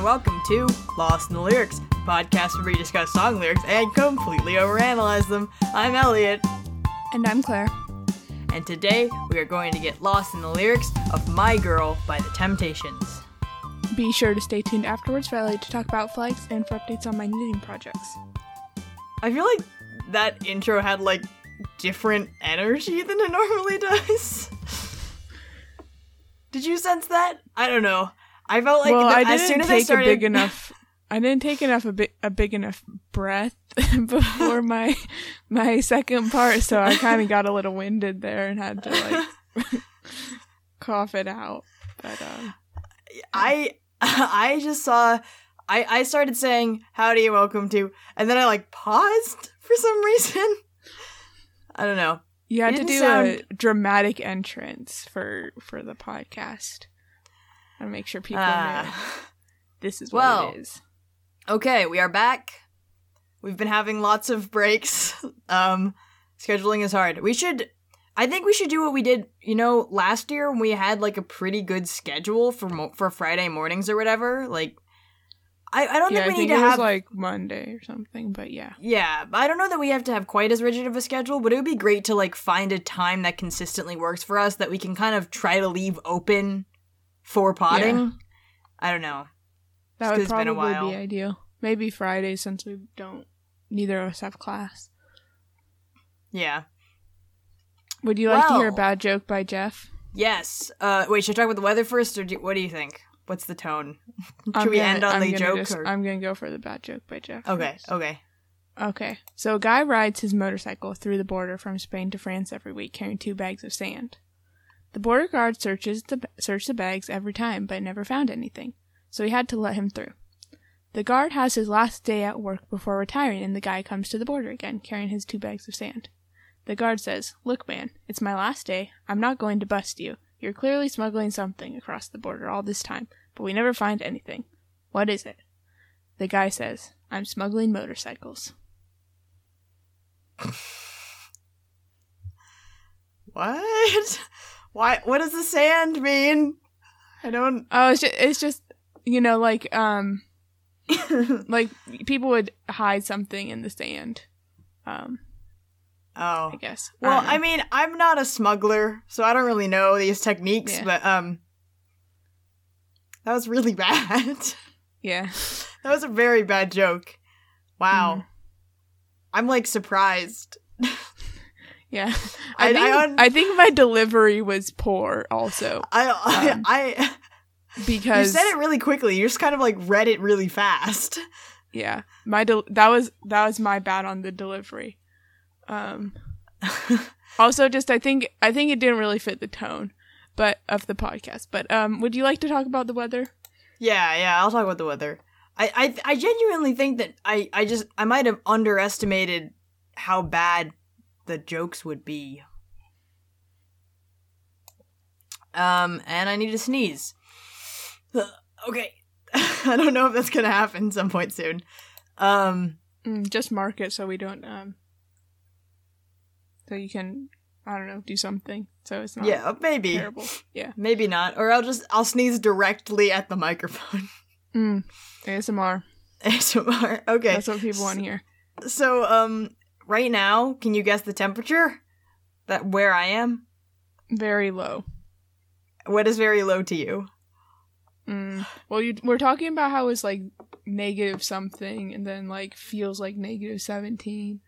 and welcome to Lost in the Lyrics, podcast where we discuss song lyrics and completely overanalyze them. I'm Elliot, And I'm Claire. and today we are going to get lost in the lyrics of My Girl by The Temptations. Be sure to stay tuned afterwards for Elliot to talk about flags and for updates on my knitting projects. I feel like that intro had like different energy than it normally does. Did you sense that? I don't know. I felt like well, the- I didn't soon as take I started, a big enough. I didn't take enough a big a big enough breath before my my second part, so I kind of got a little winded there and had to like cough it out. But um, I I just saw I I started saying howdy welcome to and then I like paused for some reason. I don't know. you had to do a dramatic entrance for for the podcast. I make sure people know Ah. this is well, what it is. okay, we are back. We've been having lots of breaks. Um scheduling is hard. We should I think we should do what we did, you know, last year when we had like a pretty good schedule for mo- for Friday mornings or whatever. Like I I don't yeah, think we I think need to have like Monday or something, but yeah. Yeah, I don't know that we have to have quite as rigid of a schedule, but it would be great to like find a time that consistently works for us that we can kind of try to leave open for potting. Yeah. I don't know. That would 'cause it's been a probably while. be ideal. Maybe Friday since we don't neither of us have class. Yeah. Would you like to hear a bad joke by Jeff? Yes. Uh wait, should I talk about the weather first or do, what do you think? What's the tone? Should I'm we gonna- end on I'm the joke just- or I'm gonna go for the bad joke by Jeff. Okay, first. okay. Okay. So a guy rides his motorcycle through the border from Spain to France every week carrying two bags of sand. The border guard searches the searched the bags every time but never found anything. So he had to let him through. The guard has his last day at work before retiring and the guy comes to the border again carrying his two bags of sand. The guard says, "Look, man, it's my last day. I'm not going to bust you. You're clearly smuggling something across the border all this time, but we never find anything. What is it?" The guy says, "I'm smuggling motorcycles." What? Why what does the sand mean? I don't Oh, it's just, it's just you know like um like people would hide something in the sand. Um, Oh. I guess. Well, don't. I mean, I'm not a smuggler, so I don't really know these techniques, Yeah. but um that was really bad. yeah. that was a very bad joke. Wow. Mhm. I'm like surprised. Yeah. I- I think I I, think my delivery was poor also I I, Um, I you because said it really quickly. You just kind of like read it really fast. yeah, my del- that was that was my bad on the delivery. Um also just I think I think it didn't really fit the tone but of the podcast. But um would you like to talk about the weather? yeah, yeah, I'll talk about the weather. I, I I genuinely think that I I just I might have underestimated how bad the jokes would be. Um, and I need to sneeze. okay. I don't know if that's gonna happen some point soon. Um, Mm, just mark it so we don't um so you can I don't know do something so it's not yeah, maybe, terrible. Yeah. maybe not, or I'll just I'll sneeze directly at the microphone. Mm. ASMR. ASMR. Okay. That's what people want to hear. So, um, right now, can you guess the temperature? That where I am? Very low. What is very low to you? Mm. Well, you, we're talking about how it's like negative something, and then like feels like negative seventeen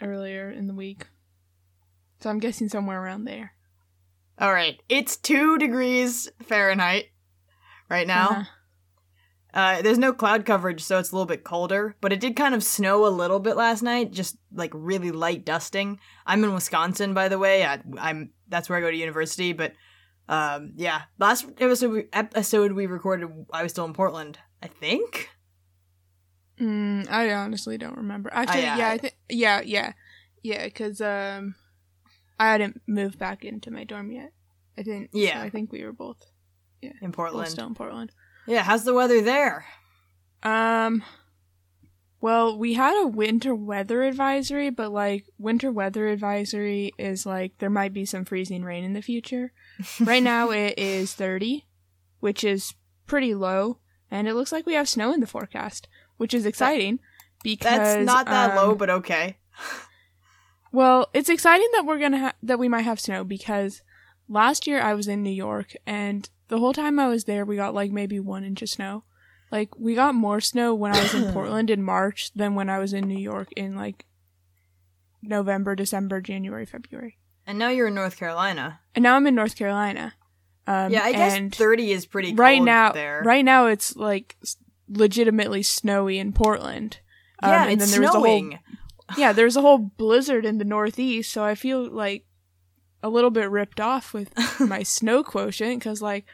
earlier in the week. So I'm guessing somewhere around there. All right, it's two degrees Fahrenheit right now. Uh-huh. Uh, there's no cloud coverage, so it's a little bit colder. But it did kind of snow a little bit last night, just like really light dusting. I'm in Wisconsin, by the way. I, I'm that's where I go to university. But um, yeah, last episode we, episode we recorded, I was still in Portland. I think. Mm, I honestly don't remember. Actually, I- yeah, I- think yeah, yeah, yeah, because um, I hadn't moved back into my dorm yet. I didn't. so Yeah. I think we were both Yeah, In Portland. still in Portland. Yeah, how's the weather there? Um, well, we had a winter weather advisory, but like winter weather advisory is like there might be some freezing rain in the future. right now it is 30, which is pretty low, and it looks like we have snow in the forecast, which is exciting because That's not that um, low, but okay. Well, it's exciting that we're gonna ha- that we might have snow because last year I was in New York and the whole time I was there we got like maybe one inch of snow. Like we got more snow when I was in Portland in March than when I was in New York in like November, December, January, February. And now you're in North Carolina. And now I'm in North Carolina. Um, yeah, I guess and 30 is pretty cold right now, there. right now it's like legitimately snowy in Portland. Um, yeah, and it's then there was a whole yeah, there's a whole blizzard in the Northeast, so I feel like a little bit ripped off with my snow quotient because like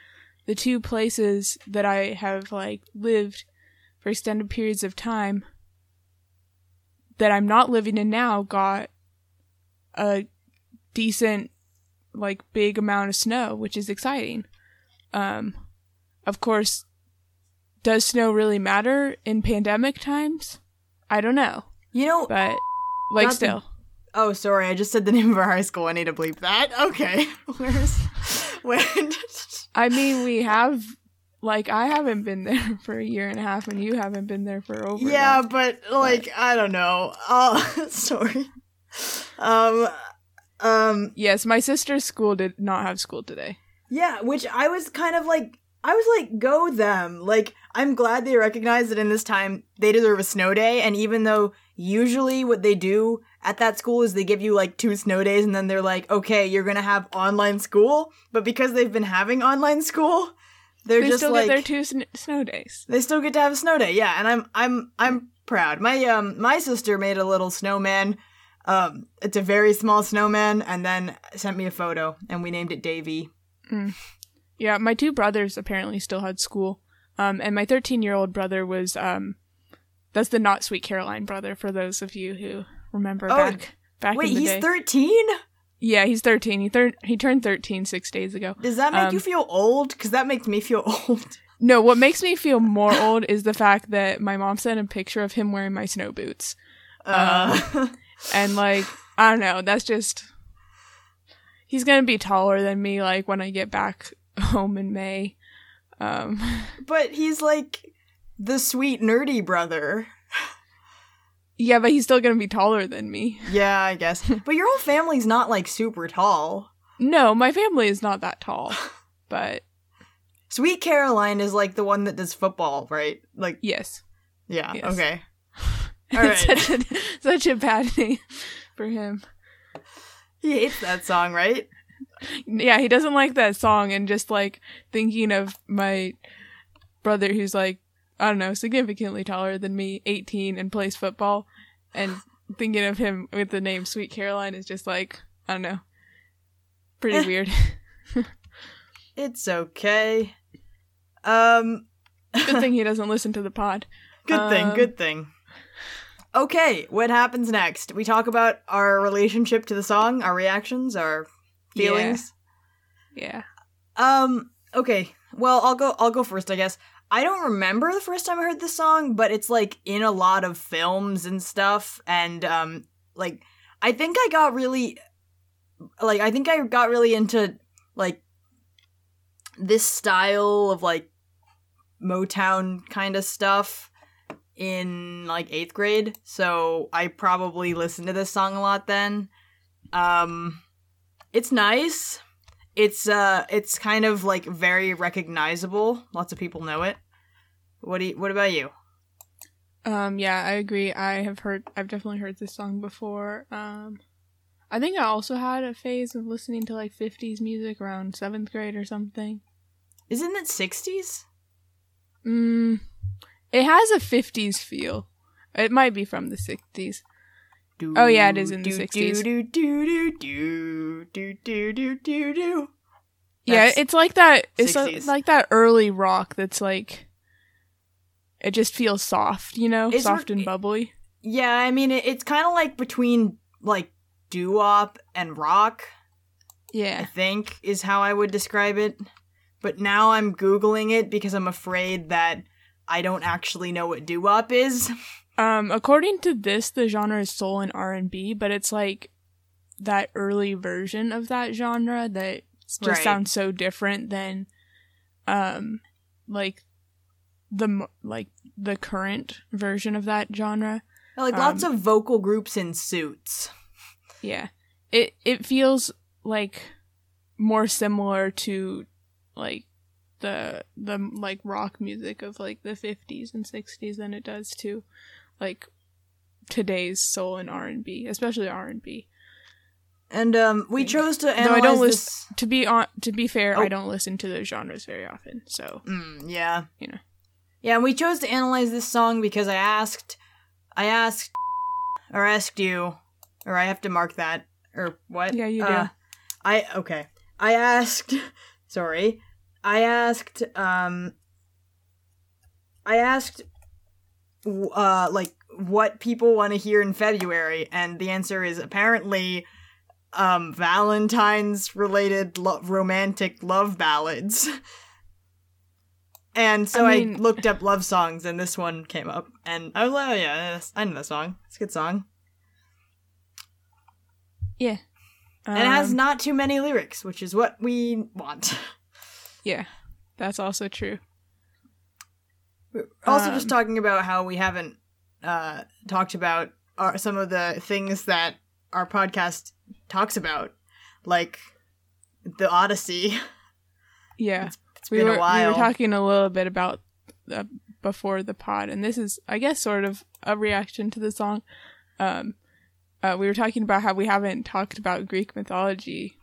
the two places that I have like lived for extended periods of time that I'm not living in now got a decent like big amount of snow, which is exciting. Um of course does snow really matter in pandemic times? I don't know You know, but like still oh, sorry, I just said the name of our high school. I need to bleep that. Okay. Where's. When? i mean we have like i haven't been there for a year and a half and you haven't been there for over yeah, but, like, I don't know. Oh, sorry. Um, um, yes my sister's school did not have school today Yeah, which I was kind of like, I was like, go them. Like, I'm glad they recognize that in this time they deserve a snow day. And even though usually what they do at that school is they give you like two snow days and then they're like, okay, you're gonna have online school. But because they've been having online school, they're they just still like, get their two sn- snow days they still get to have a snow day. Yeah, and I'm, I'm, I'm proud. My, um, my sister made a little snowman. Um, it's a very small snowman, and then sent me a photo, and we named it Davy. yeah my two brothers apparently still had school um and my 13 year old brother was um that's the not sweet caroline brother for those of you who remember Oh, back back Wait, in the he's 13? yeah he's 13 he thir- he turned 13 six days ago Does that make Um, you feel old? Because that makes me feel old. No, what makes me feel more old is the fact that my mom sent a picture of him wearing my snow boots. Uh, And like, I don't know, that's just He's going to be taller than me like when I get back home in May. Um but he's like the sweet nerdy brother. Yeah, but he's still going to be taller than me. Yeah, I guess. but your whole family's not like super tall. No, my family is not that tall. But Sweet Caroline is like the one that does football, right? Like, yes. yeah, Yes. okay. All right. such a such a bad name for him. He hates that song, right? Yeah, he doesn't like that song and just like thinking of my brother who's like, I don't know, significantly taller than me, 18 and plays football and thinking of him with the name Sweet Caroline is just like, I don't know. Pretty weird. It's okay. Um, Good thing he doesn't listen to the pod. good thing, Um, good thing. Okay, what happens next? We talk about our relationship to the song, our reactions, our feelings. Yeah. Um, okay. Well, I'll go I'll go first, I guess. I don't remember the first time I heard this song, but it's like in a lot of films and stuff and um like I think I got really like I think I got really into like this style of like Motown kind of stuff in like 8th grade. So I probably listened to this song a lot then. Um it's nice it's uh it's kind of like very recognizable lots of people know it what do you what about you Um, yeah, I agree. I have heard, I've definitely heard this song before. Um, I think I also had a phase of listening to like 50s music around seventh grade or something. isn't it 60s Mm, it has a 50s feel. It might be from the 60s. Oh, yeah, it is in the 60s. do, do, do, do, do, do, do, do. yeah, That's it's like that. It's a- 60s. like that early rock that's like. It just feels soft, you know, It's soft re- and bubbly. yeah i mean it, it's kind of like between like doo-wop and rock Yeah, i think is how i would describe it but now i'm googling it because i'm afraid that i don't actually know what doo-wop is Um, according to this, the genre is soul and R and B, but it's like that early version of that genre that just Right. sounds so different than, um, like the like the current version of that genre. Like lots Um, of vocal groups in suits. Yeah. It it feels like more similar to like the the like rock music of like the 50s and 60s than it does to like today's soul and R&B, especially R&B. And um, we chose to Though analyze I don't this. listen to be on to be fair, Oh. I don't listen to those genres very often. So, Mm, yeah. You know. Yeah, and we chose to analyze this song because I asked, I asked, or asked you, or I have to mark that, or what? Yeah, you Uh, do. I okay. I asked. Sorry, I asked. Um, I asked, uh, like what people want to hear in February, and the answer is apparently, um, Valentine's related lo- romantic love ballads. And so I, I looked up love songs, and this one came up, and I was like, "Oh yeah, I know that song. It's a good song." yeah. and it has Um, not too many lyrics, which is what we want. yeah. That's also true. Also just Um, talking about how we haven't uh, talked about our, some of the things that our podcast talks about, like the Odyssey. Yeah. It's we been were, a while. We were talking a little bit about uh, before the pod, and this is, I guess, sort of a reaction to the song. Um, uh, we were talking about how we haven't talked about Greek mythology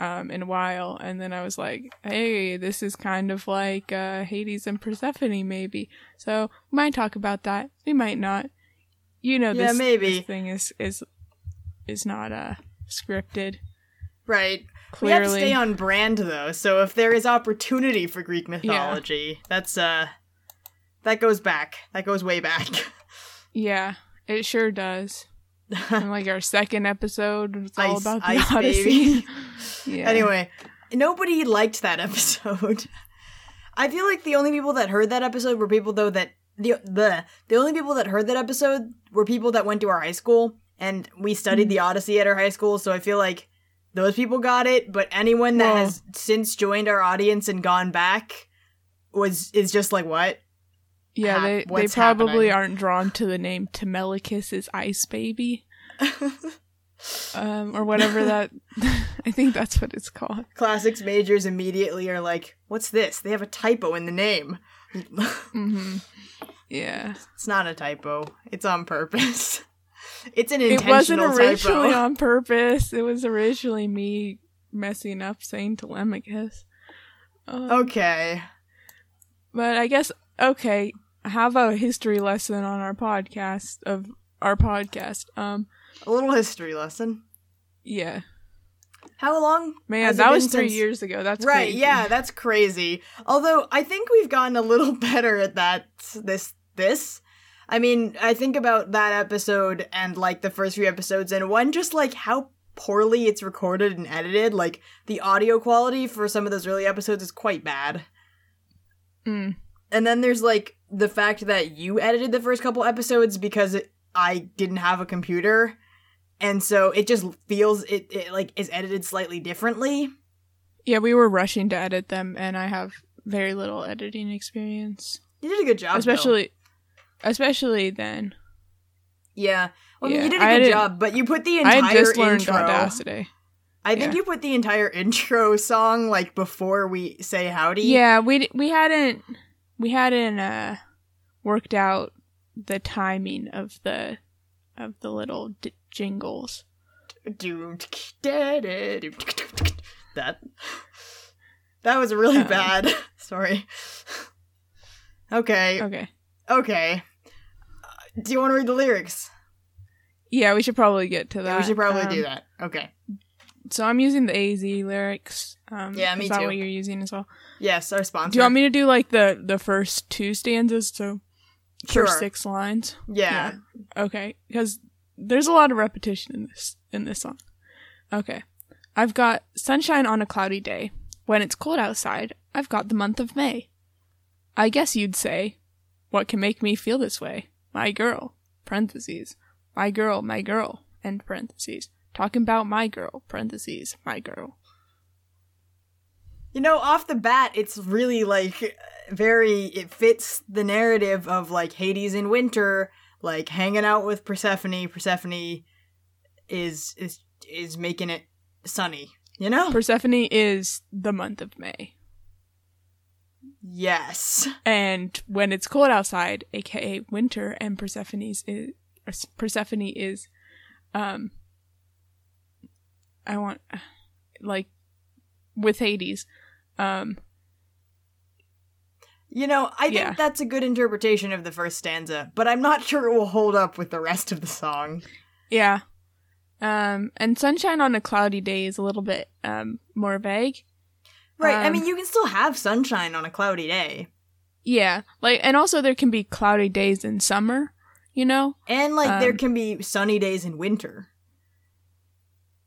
um, in a while, and then I was like, "Hey, this is kind of like uh, Hades and Persephone, maybe." So we might talk about that. We might not. You know, Yeah, this, maybe. this thing is is is not uh, scripted. right. We have to stay on brand though, so if there is opportunity for Greek mythology, that's uh that goes back. That goes way back. yeah, it sure does. And like our second episode it's all Ice- about the Ice Odyssey. Yeah. Anyway, nobody liked that episode. I feel like the only people that heard that episode were people though that the the the only people that heard that episode were people that went to our high school and we studied the mm. Odyssey at our high school, so I feel like those people got it, but anyone that has since joined our audience and gone back was is just like what? Yeah, they they probably happening? aren't drawn to the name Temelicus's Ice Baby, um, or whatever that. I think that's what it's called. Classics majors immediately are like, "What's this? They have a typo in the name." hmm Yeah, It's not a typo. It's on purpose. It's an it wasn't originally typo. on purpose. It was originally me messing up saying Telemachus. Um, Okay. But I guess okay, have a history lesson on our podcast of our podcast. Um, A little history lesson. yeah, How long? man, that was three since- years ago. That's right, crazy. yeah, that's crazy. Although I think we've gotten a little better at that this this. I mean, I think about that episode and like the first few episodes and one just like how poorly it's recorded and edited. Like the audio quality for some of those early episodes is quite bad. Mm. And then there's like the fact that you edited the first couple episodes because it, I didn't have a computer. And so it just feels it, it like is edited slightly differently. Yeah, we were rushing to edit them, and I have very little editing experience, You did a good job, though. especially, especially then. Yeah. Well, I mean, you did a good job, but you put the I entire had just learned intro. Audacity. I think yeah. you put the entire intro song like before we say howdy. Yeah, we d- we hadn't we hadn't uh worked out the timing of the of the little d- jingles. That. That was really Um. bad. Sorry. Okay. Okay. Okay. Uh, Do you want to read the lyrics? Yeah, we should probably get to that. Yeah, we should probably Um, do that. Okay. So I'm using the AZ lyrics. Um, Yeah, me is that too. what you're using as well? Yes, our sponsor. Do you want me to do like the the first two stanzas? So Sure. first six lines. Yeah. Okay, because there's a lot of repetition in this in this song. Okay, I've got sunshine on a cloudy day. When it's cold outside, I've got the month of May. I guess you'd say, what can make me feel this way? My girl. Parentheses. My girl. My girl. End parentheses. Talking about my girl. Parentheses. My girl. You know, off the bat, it's really like very it fits the narrative of like Hades in winter, like hanging out with Persephone. Persephone is is is making it sunny, you know? Persephone is the month of May. yes. And when it's cold outside, aka winter, and Persephone's is Persephone is um I want like with Hades. Um You know, I think that's a good interpretation of the first stanza, but I'm not sure it will hold up with the rest of the song. yeah. Um and sunshine on a cloudy day is a little bit um more vague. Right. I Um, mean, you can still have sunshine on a cloudy day. Yeah. Like and also there can be cloudy days in summer, you know? And like there Um, can be sunny days in winter.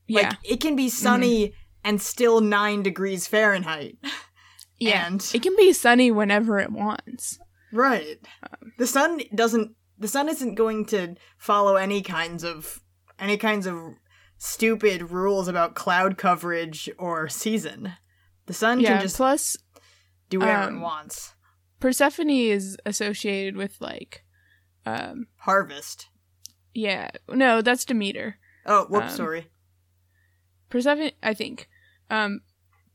Like Yeah. it can be sunny and still 9 degrees Fahrenheit. yeah. And It can be sunny whenever it wants. right. Um, The sun doesn't the sun isn't going to follow any kinds of any kinds of stupid rules about cloud coverage or season. The sun Yeah. can just Plus do whatever um, it wants. Persephone is associated with like um Harvest. yeah no that's Demeter Oh, whoops, um, sorry. Persephone I think um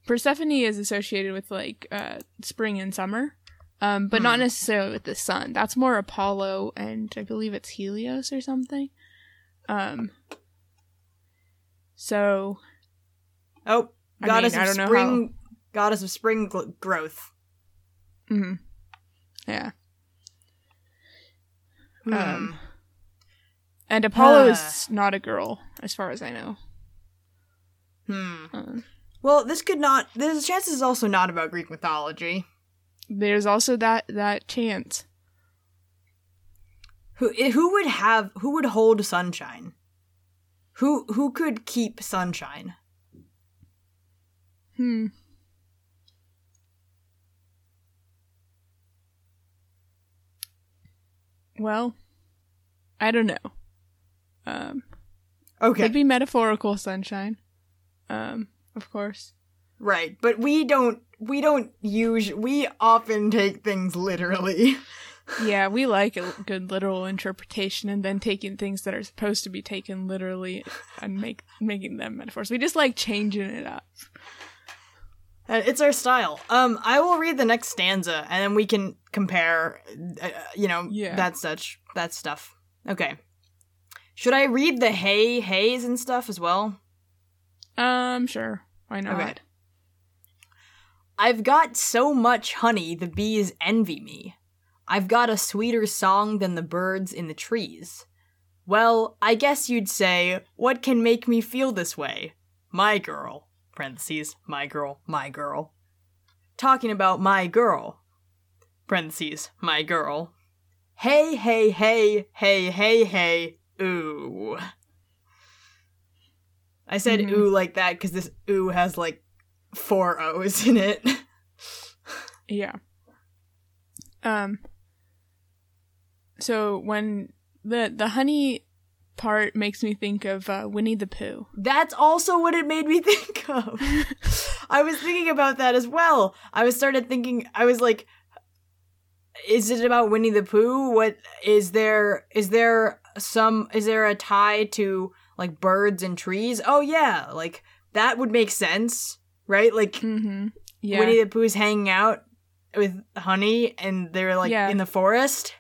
Persephone is associated with like uh spring and summer um but not Hmm. necessarily with the sun that's more Apollo and I believe it's Helios or something um so Oh, I goddess mean, of spring, goddess of spring gl- growth. mhm. yeah Hmm. um and Apollo Ah. is not a girl as far as I know hmm. um, Well, this could not. There's a chance this is also not about Greek mythology. there's also that that chance Who eh, who would have who would hold sunshine? Who who could keep sunshine? Hmm. Well, I don't know. Um, Okay, could be metaphorical sunshine. Um, of course. right, but we don't we don't use we often take things literally. Yeah, we like a good literal interpretation, and then taking things that are supposed to be taken literally and make making them metaphors. We just like changing it up. Uh, It's our style. Um, I will read the next stanza, and then we can compare. Uh, you know, Yeah. that such that stuff. Okay. Should I read the hay hays and stuff as well? Um, sure. Why not? Okay. I've got so much honey the bees envy me. I've got a sweeter song than the birds in the trees. Well, I guess you'd say, what can make me feel this way? My girl. Parentheses, my girl, my girl. Talking about my girl. Parentheses, my girl. Hey, hey, hey, hey, hey, hey, ooh. I said Mhm. ooh like that because this ooh has like four O's in it. Yeah. Um so when the the honey part makes me think of uh, Winnie the Pooh. That's also what it made me think of. I was thinking about that as well. I was started thinking I was like is it about Winnie the Pooh? What is there is there some is there a tie to like birds and trees? Oh yeah, like that would make sense, right? Like Mhm. Yeah. Winnie the Pooh's hanging out with honey and they're like Yeah. in the forest.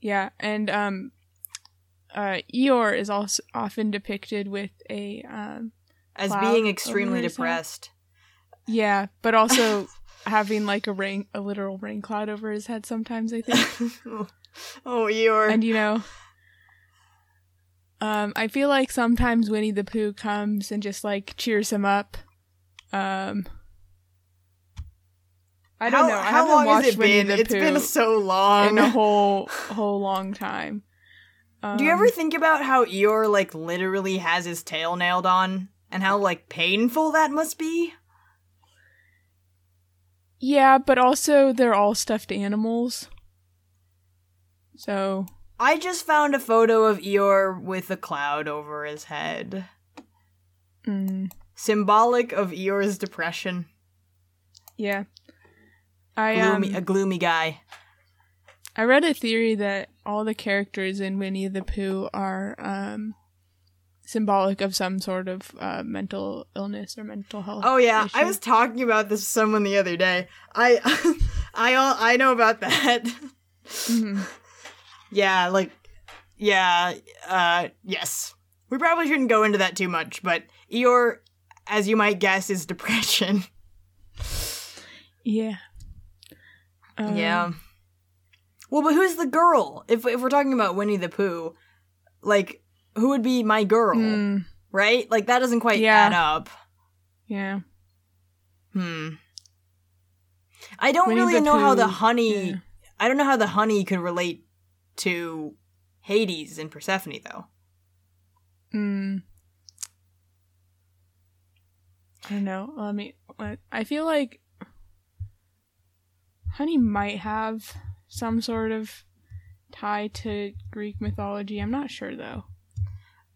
yeah, and um uh Eeyore is also often depicted with a um as being extremely his head? depressed. yeah, but also having like a rain a literal rain cloud over his head sometimes I think. oh, Eeyore. and you know um i feel like sometimes winnie the pooh comes and just like cheers him up um i don't how, know i how haven't long watched has it winnie been? It's pooh been so long. in a whole whole long time um, Do you ever think about how Eeyore like literally has his tail nailed on and how like painful that must be? yeah but also they're all stuffed animals so I just found a photo of Eeyore with a cloud over his head. mm, Symbolic of Eeyore's depression. yeah I gloomy, a um, gloomy guy. I read a theory that all the characters in Winnie the Pooh are um symbolic of some sort of uh, mental illness or mental health. Oh yeah, I was talking about this with someone the other day. I, I, all I know about that. Mhm. yeah, like, yeah, uh, yes. We probably shouldn't go into that too much, but Eeyore, as you might guess, is depression. Yeah. Um, yeah. Well, but who's the girl? If if we're talking about Winnie the Pooh, like, who would be my girl? mm, Right? Like that doesn't quite Yeah. add up. yeah. Hmm. I don't Winnie really know how the honey. yeah. I don't know how the honey could relate to Hades and Persephone, though. Mm. I don't know. Let me. Let, I feel like honey might have some sort of tie to Greek mythology. I'm not sure though.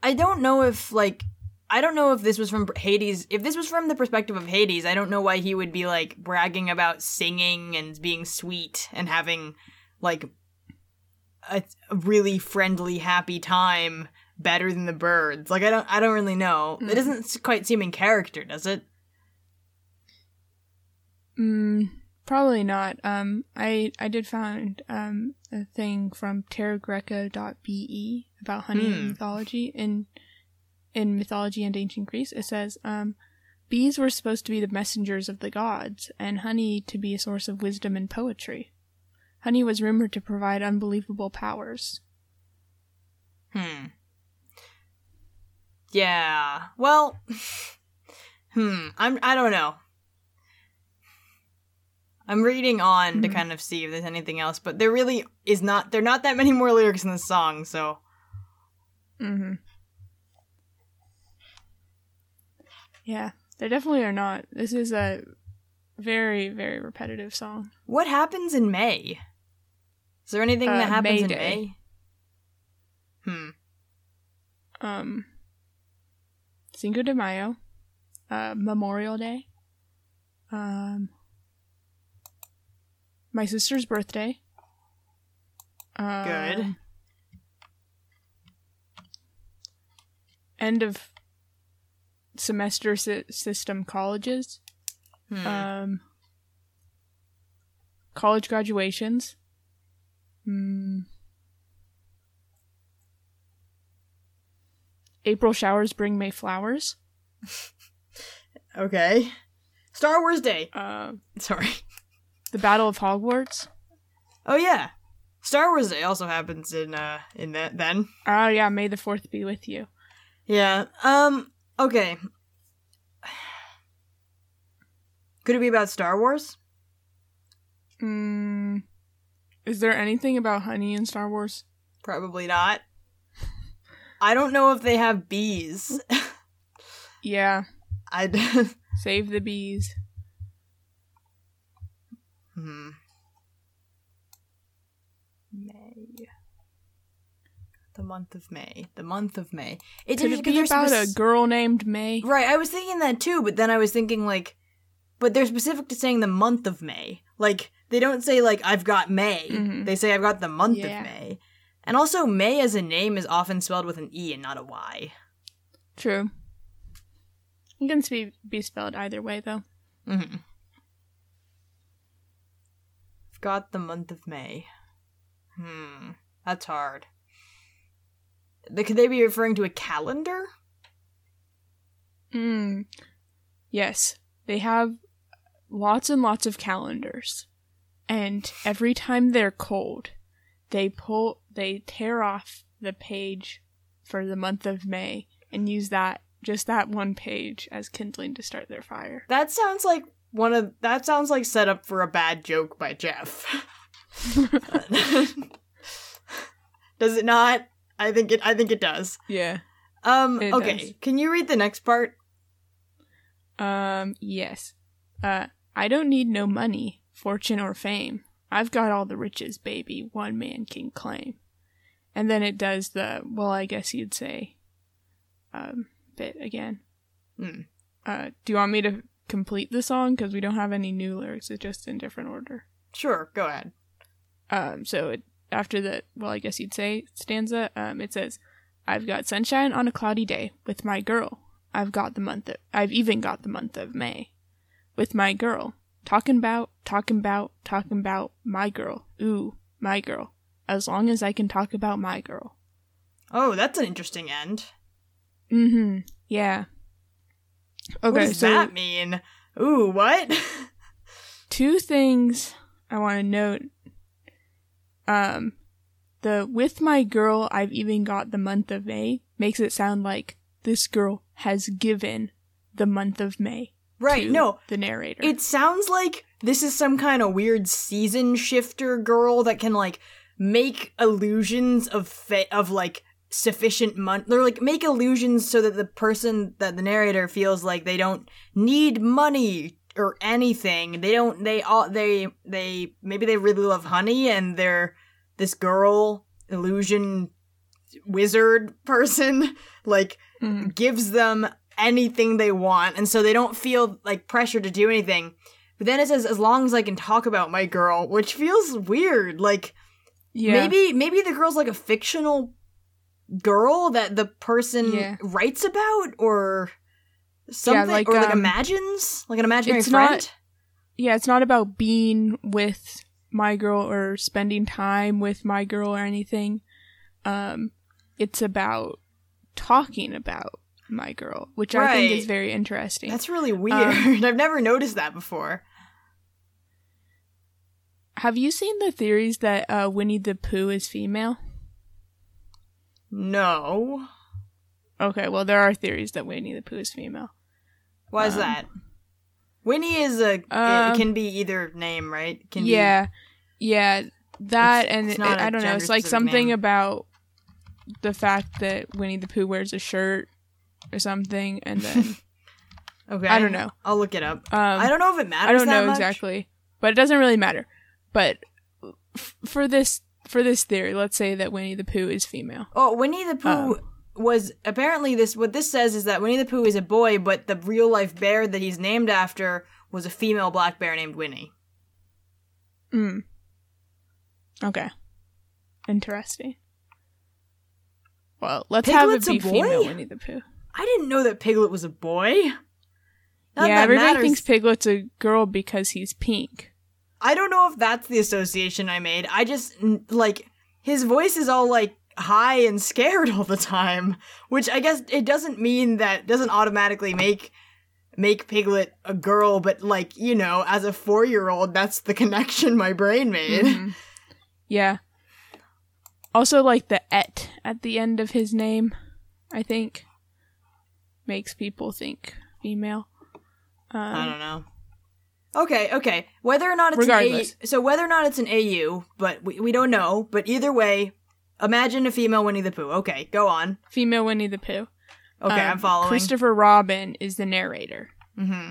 I don't know if like I don't know if this was from Hades. If this was from the perspective of Hades, I don't know why he would be like bragging about singing and being sweet and having like a, a really friendly, happy time better than the birds. Like I don't, I don't really know. It Mm. doesn't quite seem in character, does it? Mm, probably not. Um, I I did find um a thing from terragreca.be about honey and mythology in in mythology and ancient Greece. It says um bees were supposed to be the messengers of the gods, and honey to be a source of wisdom and poetry. Honey was rumored to provide unbelievable powers. Hmm. Yeah. Well, hmm. I'm. I don't know. I'm reading on to Mhm. kind of see if there's anything else, but there really is not. There are not that many more lyrics in the song, so Mm-hmm. Yeah, there definitely are not. This is a very very repetitive song. what happens in May? Is there anything Uh, that happens May in May? Hmm. um Cinco de Mayo, uh, Memorial Day, um, my sister's birthday. Um, Good. End of semester sy- system colleges. Hmm. Um, college graduations. Mm. April showers bring May flowers. okay. Star Wars Day. Uh, Sorry. the Battle of Hogwarts. Oh yeah. Star Wars Day also happens in uh in that then. Oh yeah, May the Fourth be with you. Yeah. Um. Okay. Could it be about Star Wars? Mm, is there anything about honey in Star Wars? Probably not. I don't know if they have bees. Yeah, I'd save the bees. hmm. May. The month of May. The month of May. It Could it be because about a girl named May? Right, I was thinking that too, but then I was thinking like, but they're specific to saying the month of May. Like they don't say like I've got May. Mhm. They say I've got the month Yeah. of May. And also, May as a name is often spelled with an e and not a y. True. It can be be spelled either way though. Mm-hmm. I've got the month of May. Hmm, that's hard. Could they be referring to a calendar? Mm. Yes, they have lots and lots of calendars, and every time they're cold, they pull they tear off the page for the month of May and use that just that one page as kindling to start their fire. That sounds like one of that sounds like set up for a bad joke by Jeff. does it not? I think it. I think it does. yeah. Um. It okay. does. Can you read the next part? Um. Yes. Uh. I don't need no money, fortune, or fame. I've got all the riches, baby. One man can claim. And then it does the well. I guess you'd say, um, bit again. Hmm. Uh. Do you want me to complete the song because we don't have any new lyrics. It's just in different order. Sure, go ahead. Um, so it, after the, well, I guess you'd say stanza, um, it says, I've got sunshine on a cloudy day with my girl. I've got the month of, I've even got the month of May with my girl. Talking about, talking about, talking about my girl. Ooh, my girl. As long as I can talk about my girl. Oh, that's an interesting end. Mm-hmm. Yeah. Okay, so. what does so that mean? Ooh, what? two things I want to note. Um, the with my girl, I've even got the month of May makes it sound like this girl has given the month of May. Right, no. the narrator. It sounds like this is some kind of weird season shifter girl that can like make illusions of fa- of like sufficient money. They're like make illusions so that the person that the narrator feels like they don't need money or anything. They don't. They all they they maybe they really love honey and they're this girl illusion wizard person like Mhm. gives them anything they want and so they don't feel like pressure to do anything but then it says as long as i can talk about my girl which feels weird like yeah. maybe maybe the girl's like a fictional girl that the person Yeah. writes about or something like, or like um, imagines like an imaginary it's friend not- Yeah, it's not about being with my girl or spending time with my girl or anything. Um, it's about talking about my girl, which I think is very interesting. that's really weird Um, i've never noticed that before Have you seen the theories that uh, Winnie the Pooh is female? no Okay, well there are theories that Winnie the Pooh is female. why is Um, that winnie is a it um, can be either name right can yeah, yeah, that It's- and it's it- I don't know. It's like something name. about the fact that Winnie the Pooh wears a shirt or something, and then okay I don't know. i'll look it up um, i don't know if it matters I don't that know much. exactly, but it doesn't really matter. But f- for this for this theory, let's say that Winnie the Pooh is female. Oh, Winnie the Pooh Um, was apparently this. What this says is that Winnie the Pooh is a boy, but the real life bear that he's named after was a female black bear named Winnie. Mm. Okay. Interesting. Well, let's Piglet's have a it be female boy? Winnie the Pooh. I didn't know that Piglet was a boy. Not yeah, everybody matters. thinks Piglet's a girl because he's pink. I don't know if that's the association I made. I just like his voice is all like high and scared all the time, which I guess it doesn't mean that doesn't automatically make make Piglet a girl, but like, you know, as a 4-year-old, that's the connection my brain made. Mhm. Yeah. Also, like the et at the end of his name, I think, makes people think female. Um, I don't know. Okay, okay. Whether or not it's Regardless. an AU, so whether or not it's an AU, but we, we don't know. But either way, imagine a female Winnie the Pooh. Okay, go on. Female Winnie the Pooh. Okay, Um, I'm following. Christopher Robin is the narrator. hmm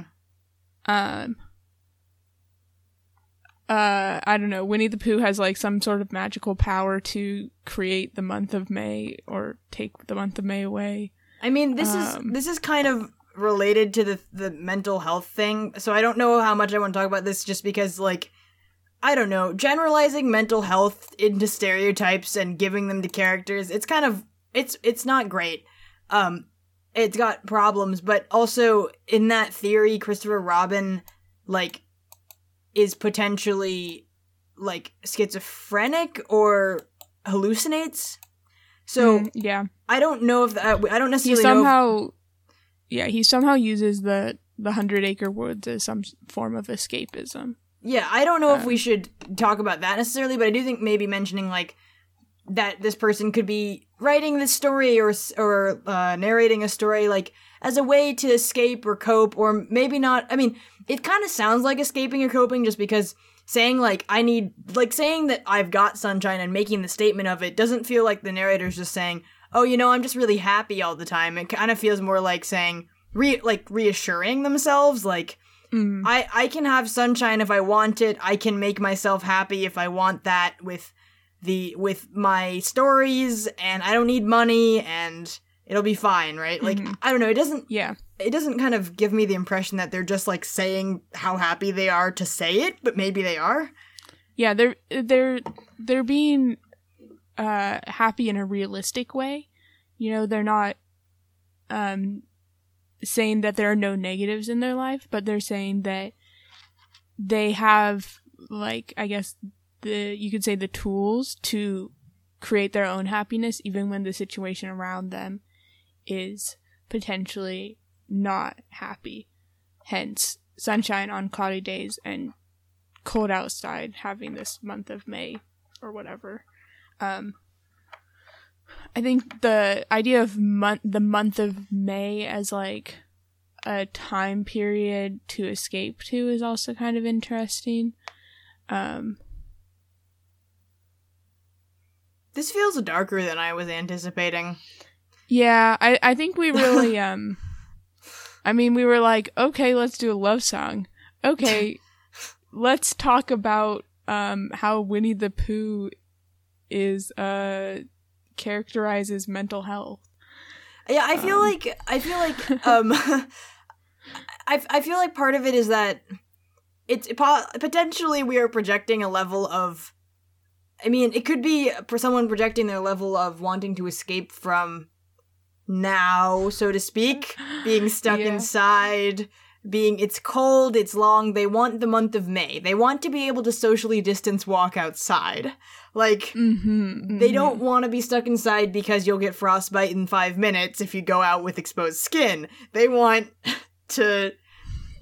Um. Uh, I don't know. Winnie the Pooh has like some sort of magical power to create the month of May or take the month of May away. I mean, this Um, is this is kind of related to the the mental health thing. So I don't know how much I want to talk about this, just because like. I don't know, generalizing mental health into stereotypes and giving them to characters, it's kind of it's it's not great. Um it's got problems, but also in that theory Christopher Robin like is potentially like schizophrenic or hallucinates. So Mm, yeah, I don't know if that I don't he necessarily know if- yeah, he somehow uses the the Hundred Acre Woods as some form of escapism. Yeah, I don't know if Um, we should talk about that necessarily, but I do think maybe mentioning like that this person could be writing this story or or uh, narrating a story like as a way to escape or cope, or maybe not. I mean, it kind of sounds like escaping or coping, just because saying like I need like saying that I've got sunshine and making the statement of it doesn't feel like the narrator's just saying, "Oh, you know, I'm just really happy all the time." It kind of feels more like saying re like reassuring themselves, like. Mm. I I can have sunshine if I want it. I can make myself happy if I want that with the with my stories and I don't need money and it'll be fine, right? Like Mhm. I don't know, it doesn't Yeah, it doesn't kind of give me the impression that they're just like saying how happy they are to say it, but maybe they are. Yeah, they're they're they're being uh happy in a realistic way. You know, they're not um saying that there are no negatives in their life, but they're saying that they have like I guess the you could say the tools to create their own happiness even when the situation around them is potentially not happy. Hence, sunshine on cloudy days and cold outside having this month of May or whatever. Um, I think the idea of month the month of May as like a time period to escape to is also kind of interesting. Um, this feels darker than I was anticipating. Yeah, I I think we really um I mean we were like, okay, let's do a love song. Okay, let's talk about um how Winnie the Pooh is uh characterizes mental health. Yeah, I feel um. like I feel like um I I feel like part of it is that it's potentially we are projecting a level of I mean, it could be for someone projecting their level of wanting to escape from now, so to speak, being stuck yeah. inside, being it's cold, it's long. They want the month of May. They want to be able to socially distance walk outside. Like mm-hmm, mm-hmm. they don't want to be stuck inside because you'll get frostbite in 5 minutes if you go out with exposed skin. They want to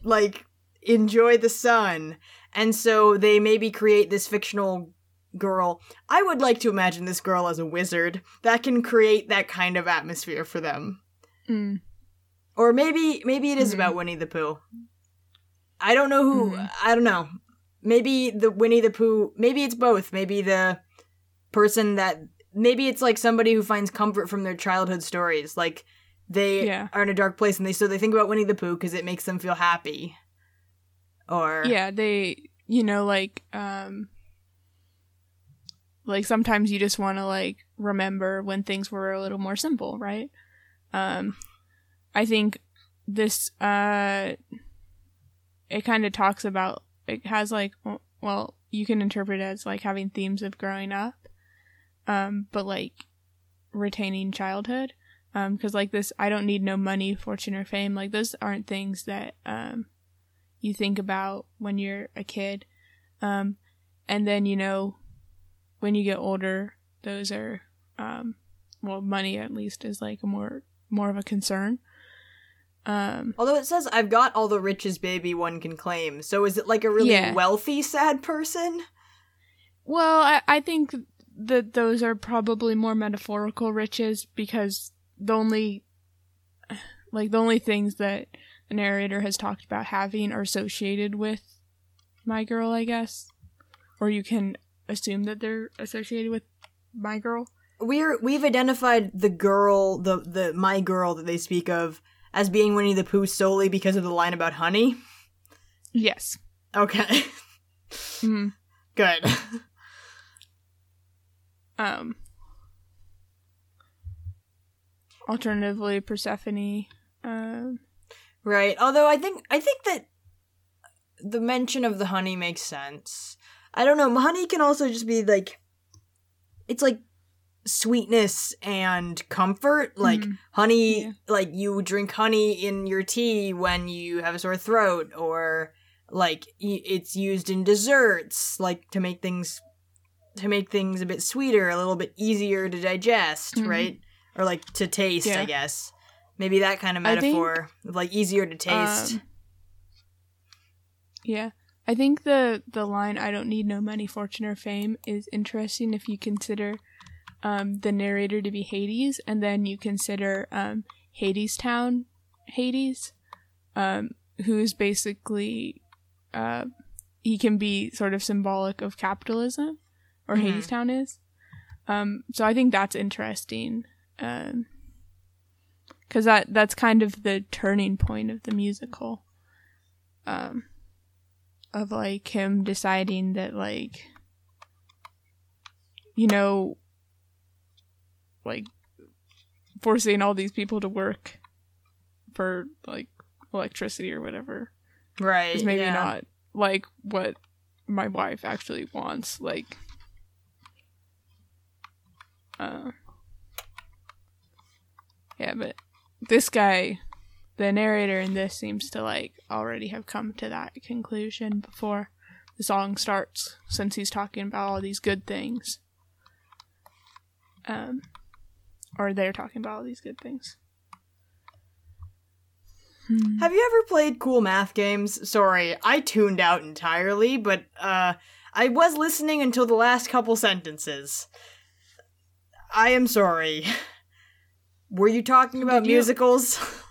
like enjoy the sun. And so they maybe create this fictional girl. I would like to imagine this girl as a wizard that can create that kind of atmosphere for them. Mm. Or maybe maybe it is mm-hmm. about Winnie the Pooh. I don't know who mm-hmm. I don't know. Maybe the Winnie the Pooh, maybe it's both. Maybe the person that maybe it's like somebody who finds comfort from their childhood stories. Like they yeah. are in a dark place and they so they think about Winnie the Pooh because it makes them feel happy. Or Yeah, they you know like um like sometimes you just want to like remember when things were a little more simple, right? Um, I think this uh, it kind of talks about it has like well you can interpret it as like having themes of growing up, um, but like retaining childhood. Um, because like this, I don't need no money, fortune, or fame. Like those aren't things that um you think about when you're a kid. Um, and then you know when you get older, those are, um, well, money at least is like a more more of a concern. Um, Although it says I've got all the riches baby one can claim, so is it like a really yeah. wealthy sad person? Well, I, I think that those are probably more metaphorical riches because the only like the only things that the narrator has talked about having are associated with my girl, I guess. Or you can assume that they're associated with my girl. We're we've identified the girl, the the my girl that they speak of as being Winnie the Pooh solely because of the line about honey. Yes. Okay. mm. Good. um. Alternatively, Persephone. Um. Right. Although I think I think that the mention of the honey makes sense. I don't know. Honey can also just be like, it's like sweetness and comfort. Like mm. honey, yeah. like you drink honey in your tea when you have a sore throat, or like it's used in desserts, like to make things to make things a bit sweeter, a little bit easier to digest, mm-hmm. right? Or like to taste, yeah. I guess. Maybe that kind of metaphor, think, like easier to taste. Um, yeah. I think the the line "I don't need no money, fortune, or fame" is interesting if you consider um, the narrator to be Hades, and then you consider um, Hadestown, Hades, um, who's basically uh, he can be sort of symbolic of capitalism, or mm-hmm. Hadestown is. Um, so I think that's interesting, because um, that that's kind of the turning point of the musical. Um, of like him deciding that like you know like forcing all these people to work for like electricity or whatever Right. is maybe yeah. not like what my wife actually wants. Like, uh, yeah, but this guy, the narrator in this, seems to like already have come to that conclusion before the song starts, since he's talking about all these good things. Um, or they're talking about all these good things. Hmm. Have you ever played cool math games? Sorry, I tuned out entirely, but uh I was listening until the last couple sentences. I am sorry. Were you talking about Did you- musicals?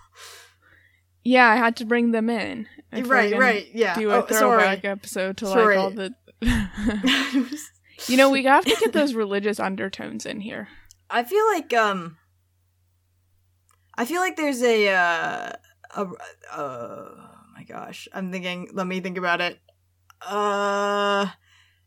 Yeah, I had to bring them in. right, right, yeah. Do a oh, throwback sorry. episode to Sorry. like all the. you know, we have to get those religious undertones in here. I feel like um I feel like there's a uh a uh oh my gosh. I'm thinking let me think about it. Uh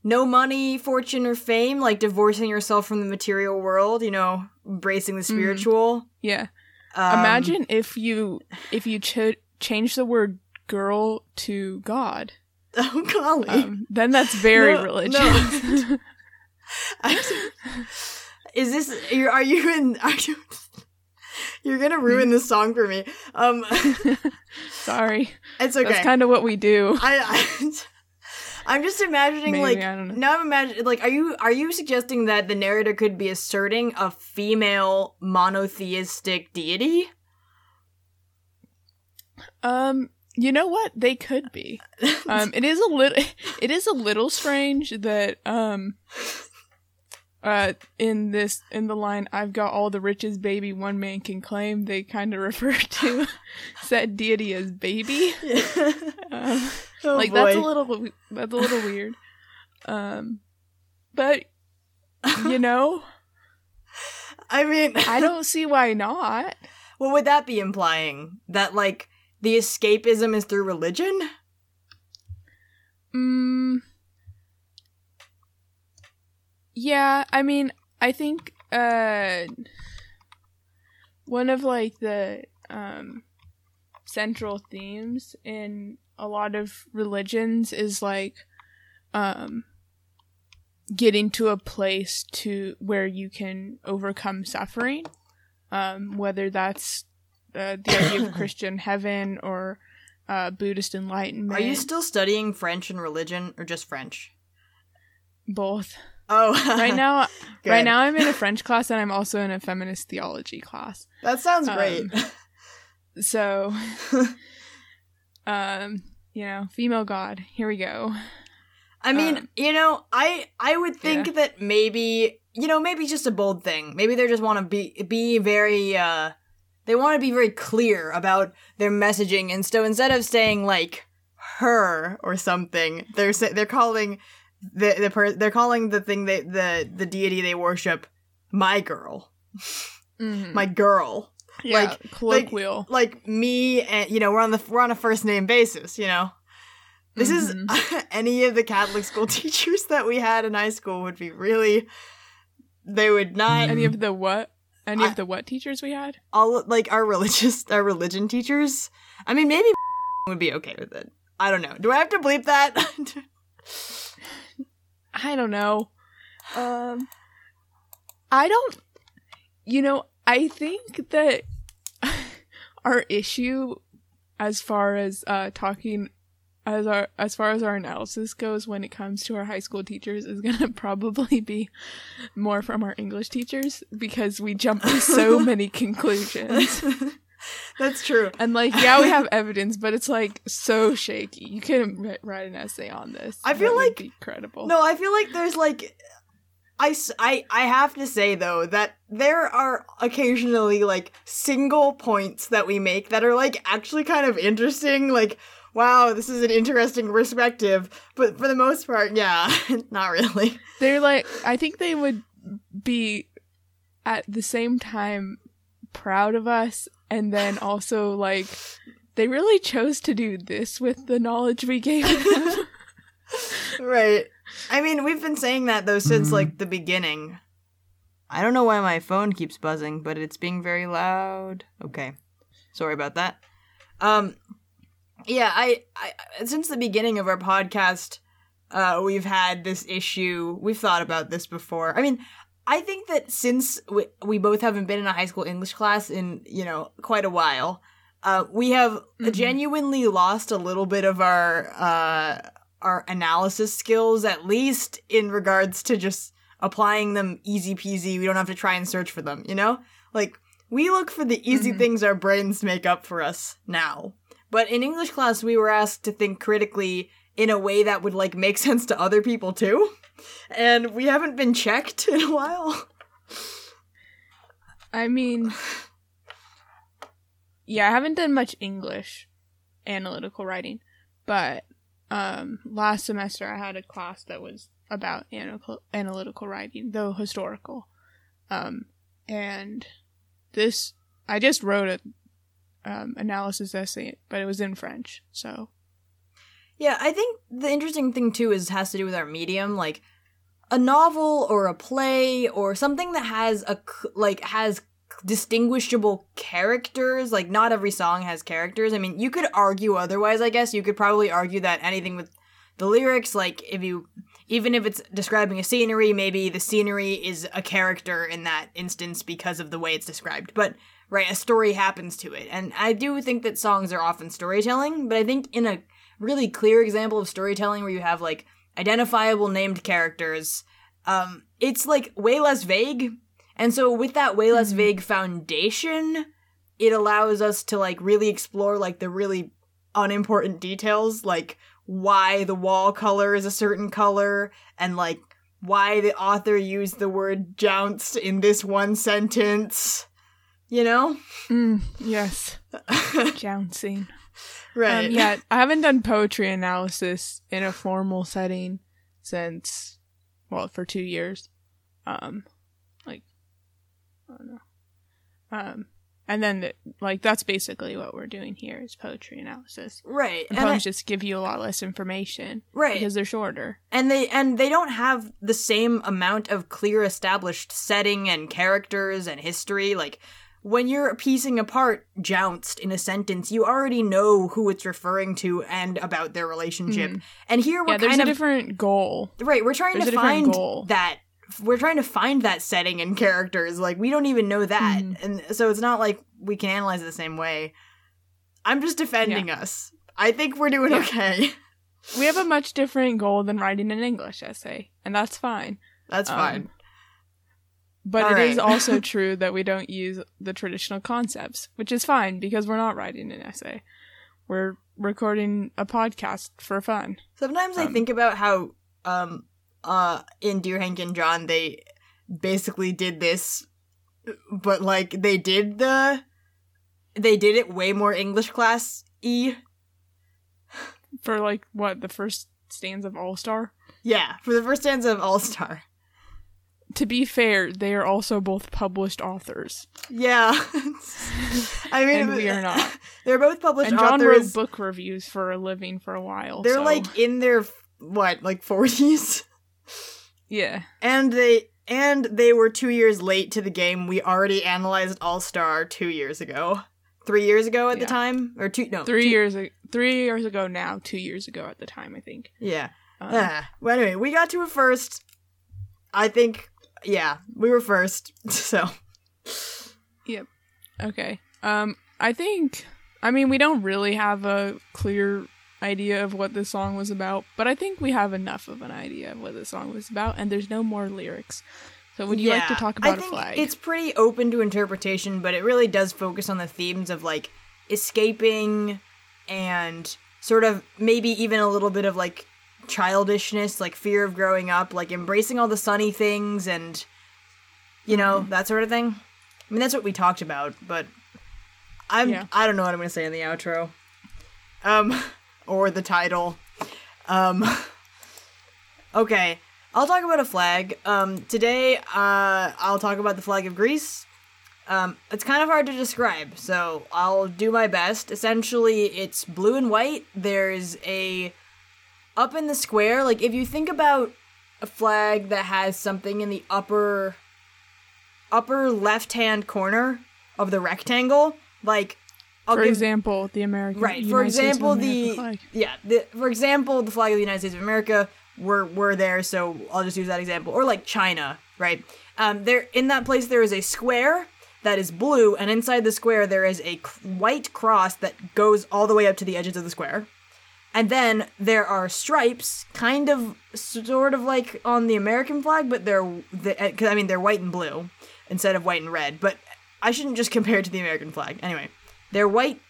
no money, fortune or fame, like divorcing yourself from the material world, you know, embracing the spiritual. Yeah. Um, Imagine if you if you ch- change the word girl to God. Oh golly. Um, then that's very No, religious. no. Is this you're, are you in are you You're gonna ruin this song for me. Um, Sorry, it's okay. that's kind of what we do. I, I I'm just imagining Maybe, like I don't know. now I'm imagining like are you are you suggesting that the narrator could be asserting a female monotheistic deity? Um, you know what? They could be. Um, it is a little. It is a little strange that um. Uh, in this, in the line, I've got all the riches baby one man can claim. They kind of refer to said deity as baby. Um, Oh, like that's a little, that's a little weird. Um, but you know, I mean, I don't see why not. what would that be implying? That like the escapism is through religion? Mm, yeah, I mean, I think uh one of like the um central themes in a lot of religions is like um getting to a place to where you can overcome suffering um whether that's uh, the idea of Christian heaven or uh, Buddhist enlightenment. Are you still studying French and religion, or just French? both? Oh, right now right now i'm in a french class and i'm also in a feminist theology class that sounds great. Um, so um you know female god here we go I mean, um, you know, I I would think yeah. that maybe you know maybe just a bold thing. Maybe they just want to be be very uh they want to be very clear about their messaging, and so instead of saying like her or something, they're they're calling the the per- they're calling the thing they the the deity they worship my girl, Mhm. my girl, yeah, like- colloquial like me and you know we're on the we're on a first name basis, you know. This is any of the Catholic school teachers that we had in high school would be really they would not any of the what any I- of the what teachers we had all like our religious our religion teachers. I mean maybe would be okay with it. I don't know. Do I have to bleep that? I don't know. Um i don't you know i think that our issue as far as uh talking as our as far as our analysis goes when it comes to our high school teachers is going to probably be more from our english teachers because we jump to so many conclusions That's true. and like yeah we have evidence but it's like so shaky. You couldn't write an essay on this. I feel that would like- be credible No, I feel like there's like I I I have to say though that there are occasionally like single points that we make that are like actually kind of interesting like wow this is an interesting perspective. But for the most part yeah not really. They're like i think they would be at the same time proud of us and then also like they really chose to do this with the knowledge we gave them. Right. I mean we've been saying that though since like the beginning. I don't know why my phone keeps buzzing but it's being very loud. Okay. Sorry about that. Um, yeah, I, I since the beginning of our podcast, uh, we've had this issue. We've thought about this before. I mean, I think that since we, we both haven't been in a high school English class in you know quite a while, uh, we have Mhm. genuinely lost a little bit of our uh our analysis skills, at least in regards to just applying them easy peasy. We don't have to try and search for them. You know, like we look for the easy Mhm. things our brains make up for us now. But in English class, we were asked to think critically in a way that would like make sense to other people too. And we haven't been checked in a while. I mean, yeah, I haven't done much English analytical writing, but um, last semester I had a class that was about analytical, analytical writing, though historical. Um, and this, I just wrote a um, analysis essay, but it was in French, so Yeah, I think the interesting thing too is has to do with our medium, like a novel or a play or something that has a like has distinguishable characters. Like not every song has characters. I mean, you could argue otherwise. I guess you could probably argue that anything with the lyrics, like if you even if it's describing a scenery, maybe the scenery is a character in that instance because of the way it's described. But right, a story happens to it, and I do think that songs are often storytelling. But I think in a really clear example of storytelling where you have like identifiable named characters um it's like way less vague and so with that way less Mhm. vague foundation it allows us to like really explore like the really unimportant details like why the wall color is a certain color and like why the author used the word jounced in this one sentence you know mm, yes, jouncing. Right Um, yeah, I haven't done poetry analysis in a formal setting since, well, for two years. Um, like, I don't know. Um, and then, the, like, that's basically what we're doing here is poetry analysis. right And and I- poems just give you a lot less information right because they're shorter. and they and they don't have the same amount of clear established setting and characters and history like when you're piecing apart jounced in a sentence you already know who it's referring to and about their relationship Mhm. and here we're Yeah, there's kind a of different goal. right we're trying there's to find goal. that we're trying to find that setting and characters like we don't even know that Mhm. and so it's not like we can analyze it the same way i'm just defending us i think we're doing Yeah. okay We have a much different goal than writing an English essay, and that's fine. that's Um, fine But All it is right. also true that we don't use the traditional concepts, which is fine because we're not writing an essay. We're recording a podcast for fun. Sometimes I Um, think about how um uh in Dear Hank and John they basically did this but like they did the they did it way more English class e. For like what the first stands of All Star. Yeah, for the first stands of All Star. To be fair, they are also both published authors, Yeah. I mean and we are not. They're both published And John authors. wrote book reviews for a living for a while. they're so- like in their what, like 40s? yeah, And they and they were 2 years late to the game. We already analyzed All Star 2 years ago. 3 years ago at the time or 2 no. three two- years, three years ago now, two years ago at the time, I think. Yeah. Um, Ah, well, anyway, we got to it first. I think, yeah, we were first. So, Yep. Okay. Um, I think. I mean, we don't really have a clear idea of what this song was about, but I think we have enough of an idea of what the song was about, and there's no more lyrics. So, would you like to yeah, talk I about a think flag? It's pretty open to interpretation, but it really does focus on the themes of like escaping and sort of maybe even a little bit of like childishness, like fear of growing up, like embracing all the sunny things and you know, Mm-hmm. that sort of thing. I mean, that's what we talked about, but I'm Yeah. I don't know what I'm going to say in the outro. Um or the title. Um Okay, I'll talk about a flag. Um today uh I'll talk about the flag of Greece. Um it's kind of hard to describe, so I'll do my best. Essentially, it's blue and white. There's a up in the square, like if you think about a flag that has something in the upper upper left-hand corner of the rectangle, like I'll For give- example, the American Right. For United of example, the flag. yeah. The, for example, the flag of the United States of America. We're we're there, so I'll just use that example. Or like China, right? Um, there in that place there is a square that is blue, and inside the square there is a c- white cross that goes all the way up to the edges of the square. And then there are stripes, kind of, sort of like on the American flag, but they're, because I mean they're white and blue instead of white and red. But I shouldn't just compare it to the American flag. Anyway, they're white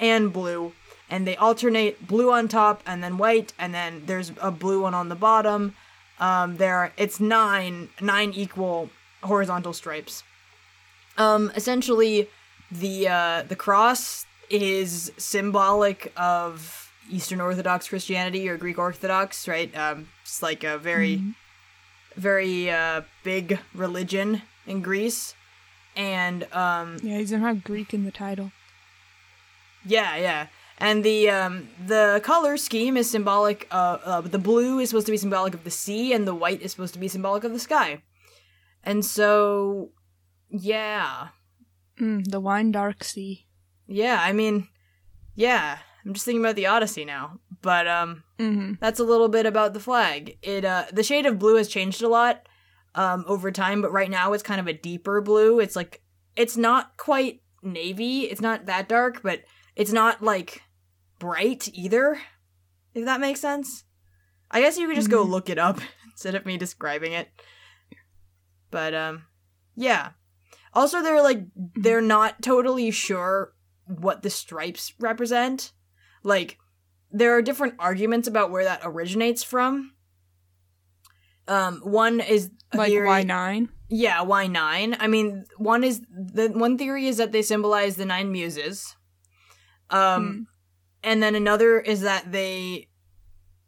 and blue, and they alternate blue on top and then white, and then there's a blue one on the bottom. Um, there are, it's nine nine equal horizontal stripes. Um, essentially, the uh, the cross is symbolic of Eastern Orthodox Christianity or Greek Orthodox, right? Um, it's like a very very uh, big religion in Greece, and um, Yeah, he doesn't have Greek in the title. yeah, yeah. And the um the color scheme is symbolic of uh, the blue is supposed to be symbolic of the sea and the white is supposed to be symbolic of the sky. And so yeah. Mm, the wine dark sea. Yeah, I mean yeah, I'm just thinking about the Odyssey now. But um Mm-hmm. that's a little bit about the flag. It uh the shade of blue has changed a lot um over time, but right now it's kind of a deeper blue. It's like it's not quite navy. It's not that dark, but it's not like bright either. If that makes sense. I guess you could just go Mhm. look it up instead of me describing it. But um yeah. Also they're like they're not totally sure what the stripes represent. Like there are different arguments about where that originates from. Um, one is Like theory, why nine? yeah, why nine? I mean, one is the one theory is that they symbolize the nine muses. Um, Hmm. and then another is that they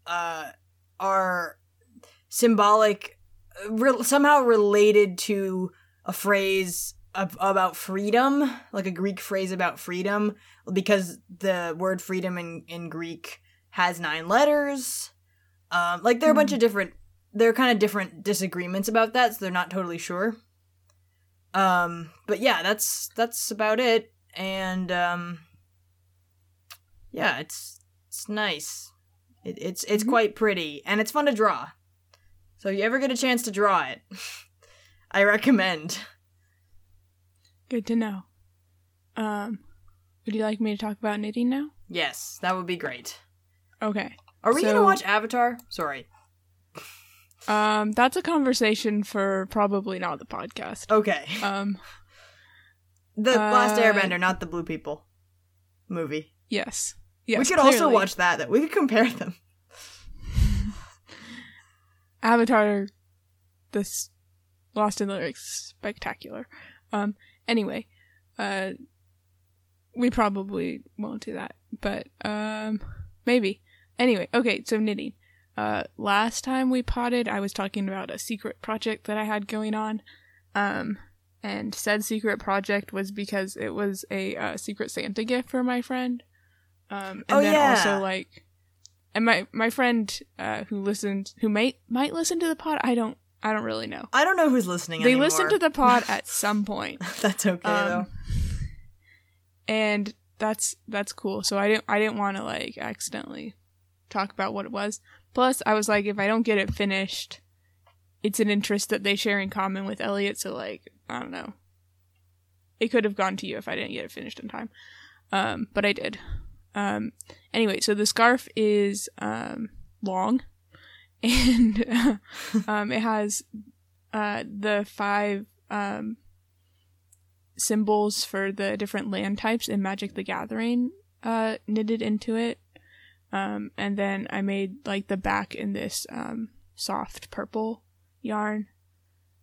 uh are symbolic re- somehow related to a phrase about freedom like a greek phrase about freedom because the word freedom in, in greek has nine letters. Um like there are a bunch Hmm. of different there are kind of different disagreements about that so they're not totally sure. Um but yeah that's that's about it. And um yeah it's it's nice. It, it's it's Mhm. quite pretty and it's fun to draw. So if you ever get a chance to draw it i recommend Good to know. Um, would you like me to talk about knitting now? yes that would be great Okay. are we So- gonna watch avatar sorry Um, that's a conversation for probably not the podcast. okay Um, the last uh, airbender not the blue people movie yes. Yes. we could also watch that that we could compare them Avatar, this Lost in Lyrics, spectacular. Um, anyway, uh, we probably won't do that, but um, maybe. Anyway, okay, so knitting. Uh, last time we potted, I was talking about a secret project that I had going on. Um, and said secret project was because it was a uh, secret Santa gift for my friend. Um, and Oh, then yeah. also like, and my my friend uh, who listened, who might might listen to the pod, I don't I don't really know. i don't know who's listening They anymore. listen to the pod at some point. that's okay though Um, and that's that's cool. So I didn't I didn't want to like accidentally talk about what it was. Plus, I was like, if I don't get it finished, it's an interest that they share in common with Elliot. So like, I don't know. It could have gone to you if I didn't get it finished in time, um, but I did. Um, anyway, so the scarf is um, long, and um, it has uh, the five um, symbols for the different land types in Magic the Gathering uh, knitted into it. Um, and then I made like the back in this um, soft purple yarn.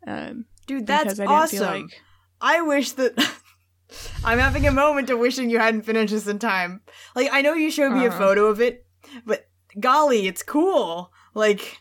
Um, dude that's I awesome feel like I wish that I'm having a moment of wishing you hadn't finished this in time. Like I know you showed me a Uh-huh. photo of it, but golly, it's cool. Like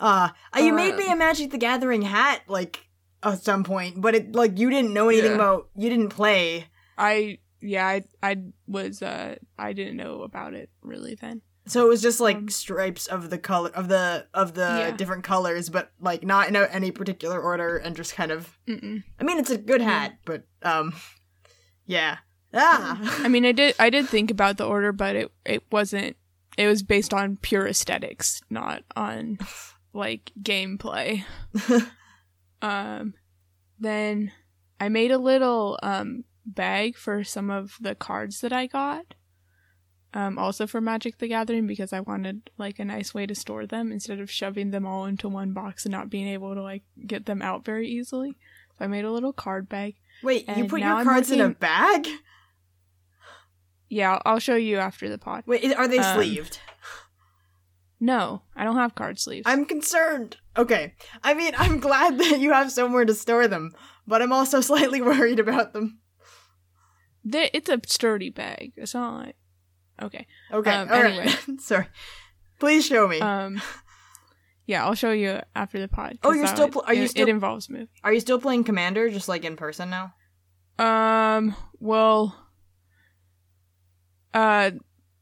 uh, uh you made me a Magic the Gathering hat like at some point, but it like you didn't know anything Yeah. about you didn't play. I yeah I I was uh I didn't know about it really then. So it was just like Um, stripes of the color of the of the Yeah. different colors, but like not in any particular order, and just kind of. Mm-mm. I mean, it's a good hat, but um, yeah, Ah. I mean, I did I did think about the order, but it it wasn't. It was based on pure aesthetics, not on like gameplay. um, then I made a little um bag for some of the cards that I got. Um, also for Magic the Gathering because I wanted like a nice way to store them instead of shoving them all into one box and not being able to like get them out very easily. So I made a little card bag. Wait, you put your I'm cards in a bag? Yeah, I'll show you after the pod. Wait, are they Um, sleeved? No, I don't have card sleeves. I'm concerned. Okay. I mean, I'm glad that you have somewhere to store them, but I'm also slightly worried about them. They- it's a sturdy bag. It's not like okay. Okay. Um, all right. anyway. Sorry. Please show me. Um, yeah, I'll show you after the pod. Oh, you're still would- pl- are you it, still- It involves movie. Are you still playing Commander just like in person now? Um. Well. Uh,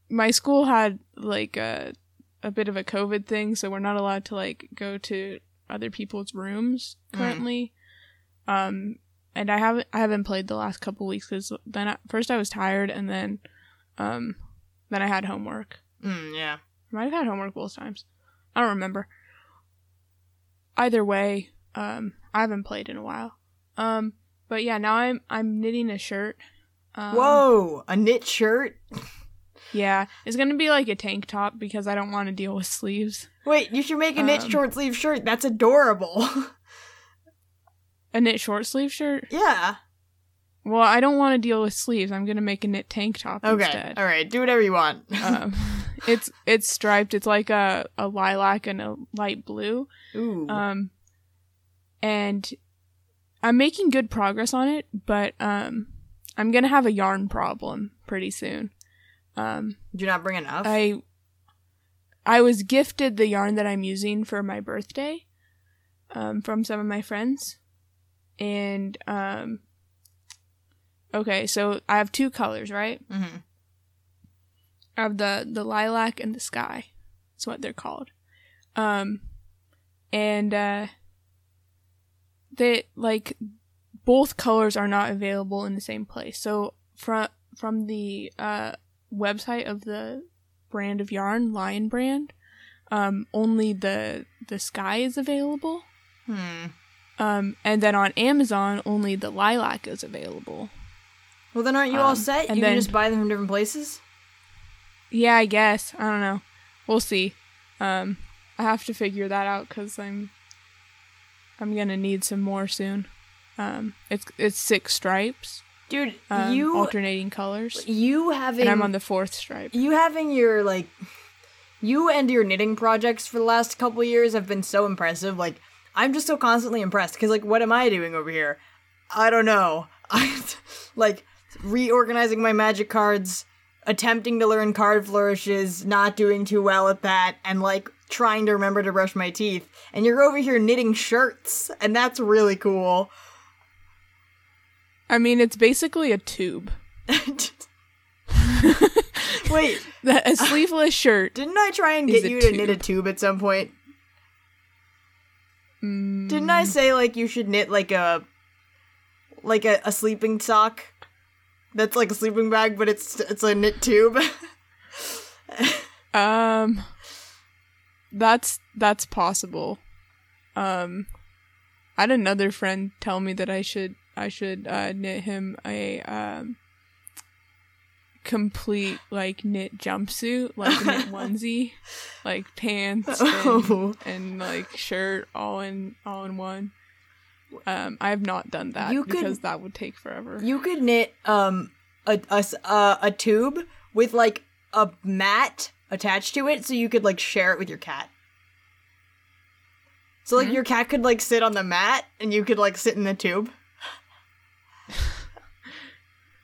my school had like a a bit of a COVID thing, so we're not allowed to like go to other people's rooms Mm. currently. Um, and I haven't I haven't played the last couple weeks because then I, first I was tired and then, um, then I had homework. Mm, yeah. I might have had homework both times. I don't remember. Either way, um, I haven't played in a while. Um, but yeah, now I'm I'm knitting a shirt. Um, Whoa, a knit shirt? Yeah, it's gonna be like a tank top because I don't want to deal with sleeves. Wait, you should make a knit Um, short sleeve shirt. That's adorable. A knit short sleeve shirt. yeah. Well, I don't want to deal with sleeves. I'm gonna make a knit tank top Okay. instead. All right. Do whatever you want. um, it's it's striped. It's like a a lilac and a light blue. Ooh. Um, and I'm making good progress on it, but um, I'm gonna have a yarn problem pretty soon. Um, Did you not bring enough? I I was gifted the yarn that I'm using for my birthday, um, from some of my friends, and um, okay, so I have two colors, right? mm-hmm. I have the the lilac and the sky. That's what they're called. Um, and uh, they like both colors are not available in the same place. So from from the uh website of the brand of yarn, Lion brand, um, only the the sky is available. Hmm. Um, and then on Amazon, only the lilac is available. Well, then aren't you all Um, set? You then- can just buy them from different places? Yeah, I guess. I don't know. We'll see. Um, I have to figure that out because I'm I'm gonna need some more soon. Um, it's it's six stripes, Dude, um, you alternating colors, you having and I'm on the fourth stripe. you having your like you and your knitting projects for the last couple years have been so impressive. Like I'm just so constantly impressed because like what am I doing over here? I don't know. I like reorganizing my magic cards, attempting to learn card flourishes, not doing too well at that, and like trying to remember to brush my teeth. And you're over here knitting shirts, and that's really cool. I mean, it's basically a tube. Wait, That a sleeveless shirt. didn't I try and get you to knit a tube. tube at some point? Mm, Didn't I say like you should knit like a like a, a sleeping sock? That's like a sleeping bag, but it's it's a knit tube. Um, that's that's possible. Um, I had another friend tell me that I should I should uh, knit him a um complete like knit jumpsuit, like a knit onesie, like pants and, Oh. and like shirt all in all in one. Um, I have not done that You could- because that would take forever. you could knit um a, a uh, a tube with like a mat attached to it, so you could like share it with your cat. So like Hmm? your cat could like sit on the mat, and you could like sit in the tube.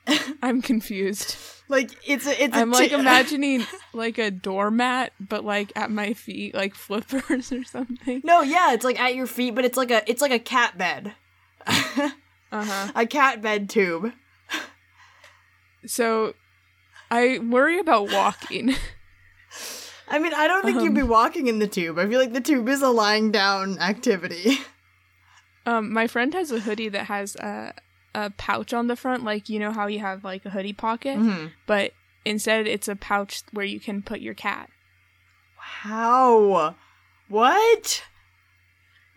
I'm confused. Like it's a it's a I'm like imagining like a doormat, but like at my feet, like flippers or something. No, yeah, it's like at your feet, but it's like a it's like a cat bed. Uh huh. a cat bed tube. So I worry about walking. I mean, I don't think you'd be Um. walking in the tube. I feel like the tube is a lying down activity. um, my friend has a hoodie that has a a pouch on the front, like you know how you have like a hoodie pocket, Mhm. but instead it's a pouch where you can put your cat. How? What?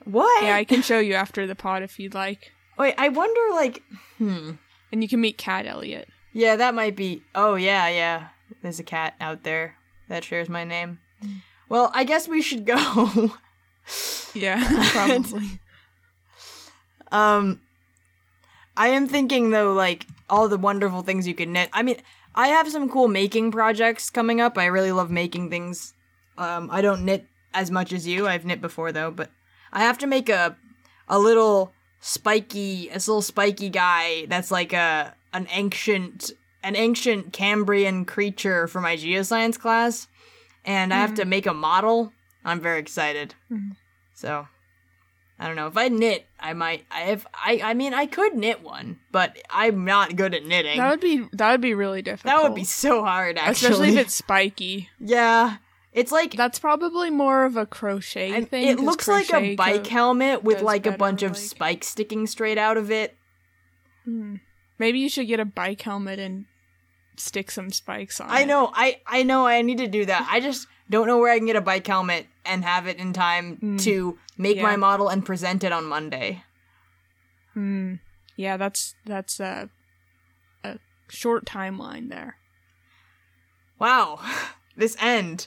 What? Yeah, I can show you after the pod if you'd like, Wait, I wonder, like, hmm. and you can meet Cat Elliot. Yeah, that might be. Oh, yeah, yeah. There's a cat out there that shares my name. Well, I guess we should go. Yeah, probably. um, I am thinking though, like all the wonderful things you can knit. I mean, I have some cool making projects coming up. I really love making things. Um, I don't knit as much as you. I've knit before though, but I have to make a a little spiky, a little spiky guy that's like a an ancient an ancient Cambrian creature for my geoscience class, and I have to make a model. I'm very excited. Mhm. So, I don't know if I knit, I might. I if I I mean I could knit one, but I'm not good at knitting. That would be that would be really difficult. That would be so hard, actually. especially if it's spiky. yeah. It's like That's probably more of a crochet and thing. it looks like a bike co- helmet with like a bunch of like- spikes sticking straight out of it. Hmm. Maybe you should get a bike helmet and stick some spikes on. I it. know, I I know, I need to do that. I just don't know where I can get a bike helmet and have it in time Mm. to make Yeah. my model and present it on Monday. Hmm. Yeah, that's that's a a short timeline there. Wow, this end.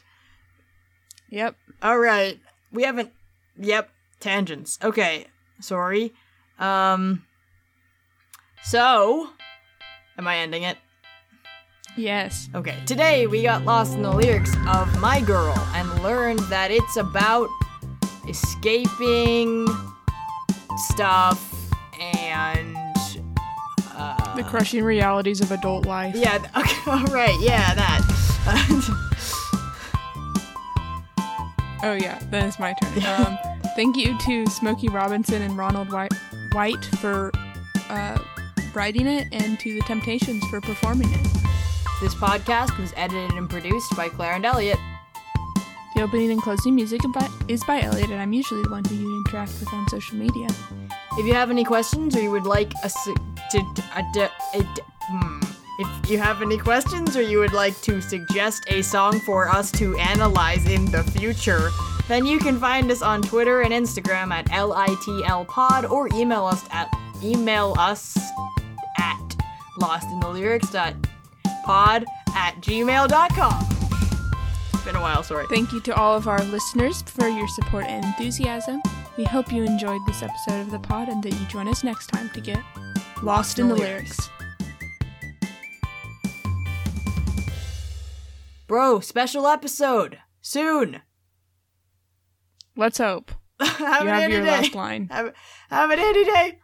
Yep. All right. We haven't Yep, tangents. Okay. Sorry. Um So, am I ending it? Yes. Okay. Today we got lost in the lyrics of My Girl and learned that it's about escaping stuff and uh, The crushing realities of adult life. Yeah, th- okay, all right. Yeah, that. Oh yeah, then it's my turn. Um, thank you to Smokey Robinson and Ronald White, White for uh, writing it, and to the Temptations for performing it. This podcast was edited and produced by Claire and Elliot. The opening and closing music is by Elliot, and I'm usually the one who you interact with on social media. If you have any questions or you would like us to, to, a a d- hmm. if you have any questions or you would like to suggest a song for us to analyze in the future, then you can find us on Twitter and Instagram at litlpod or email us at email us at lostinthelyrics.pod at gmail.com. It's been a while, sorry. Thank you to all of our listeners for your support and enthusiasm. We hope you enjoyed this episode of the pod and that you join us next time to get lost in the lyrics. Bro, special episode soon. Let's hope have you an have your day. last line. Have, have an handy day.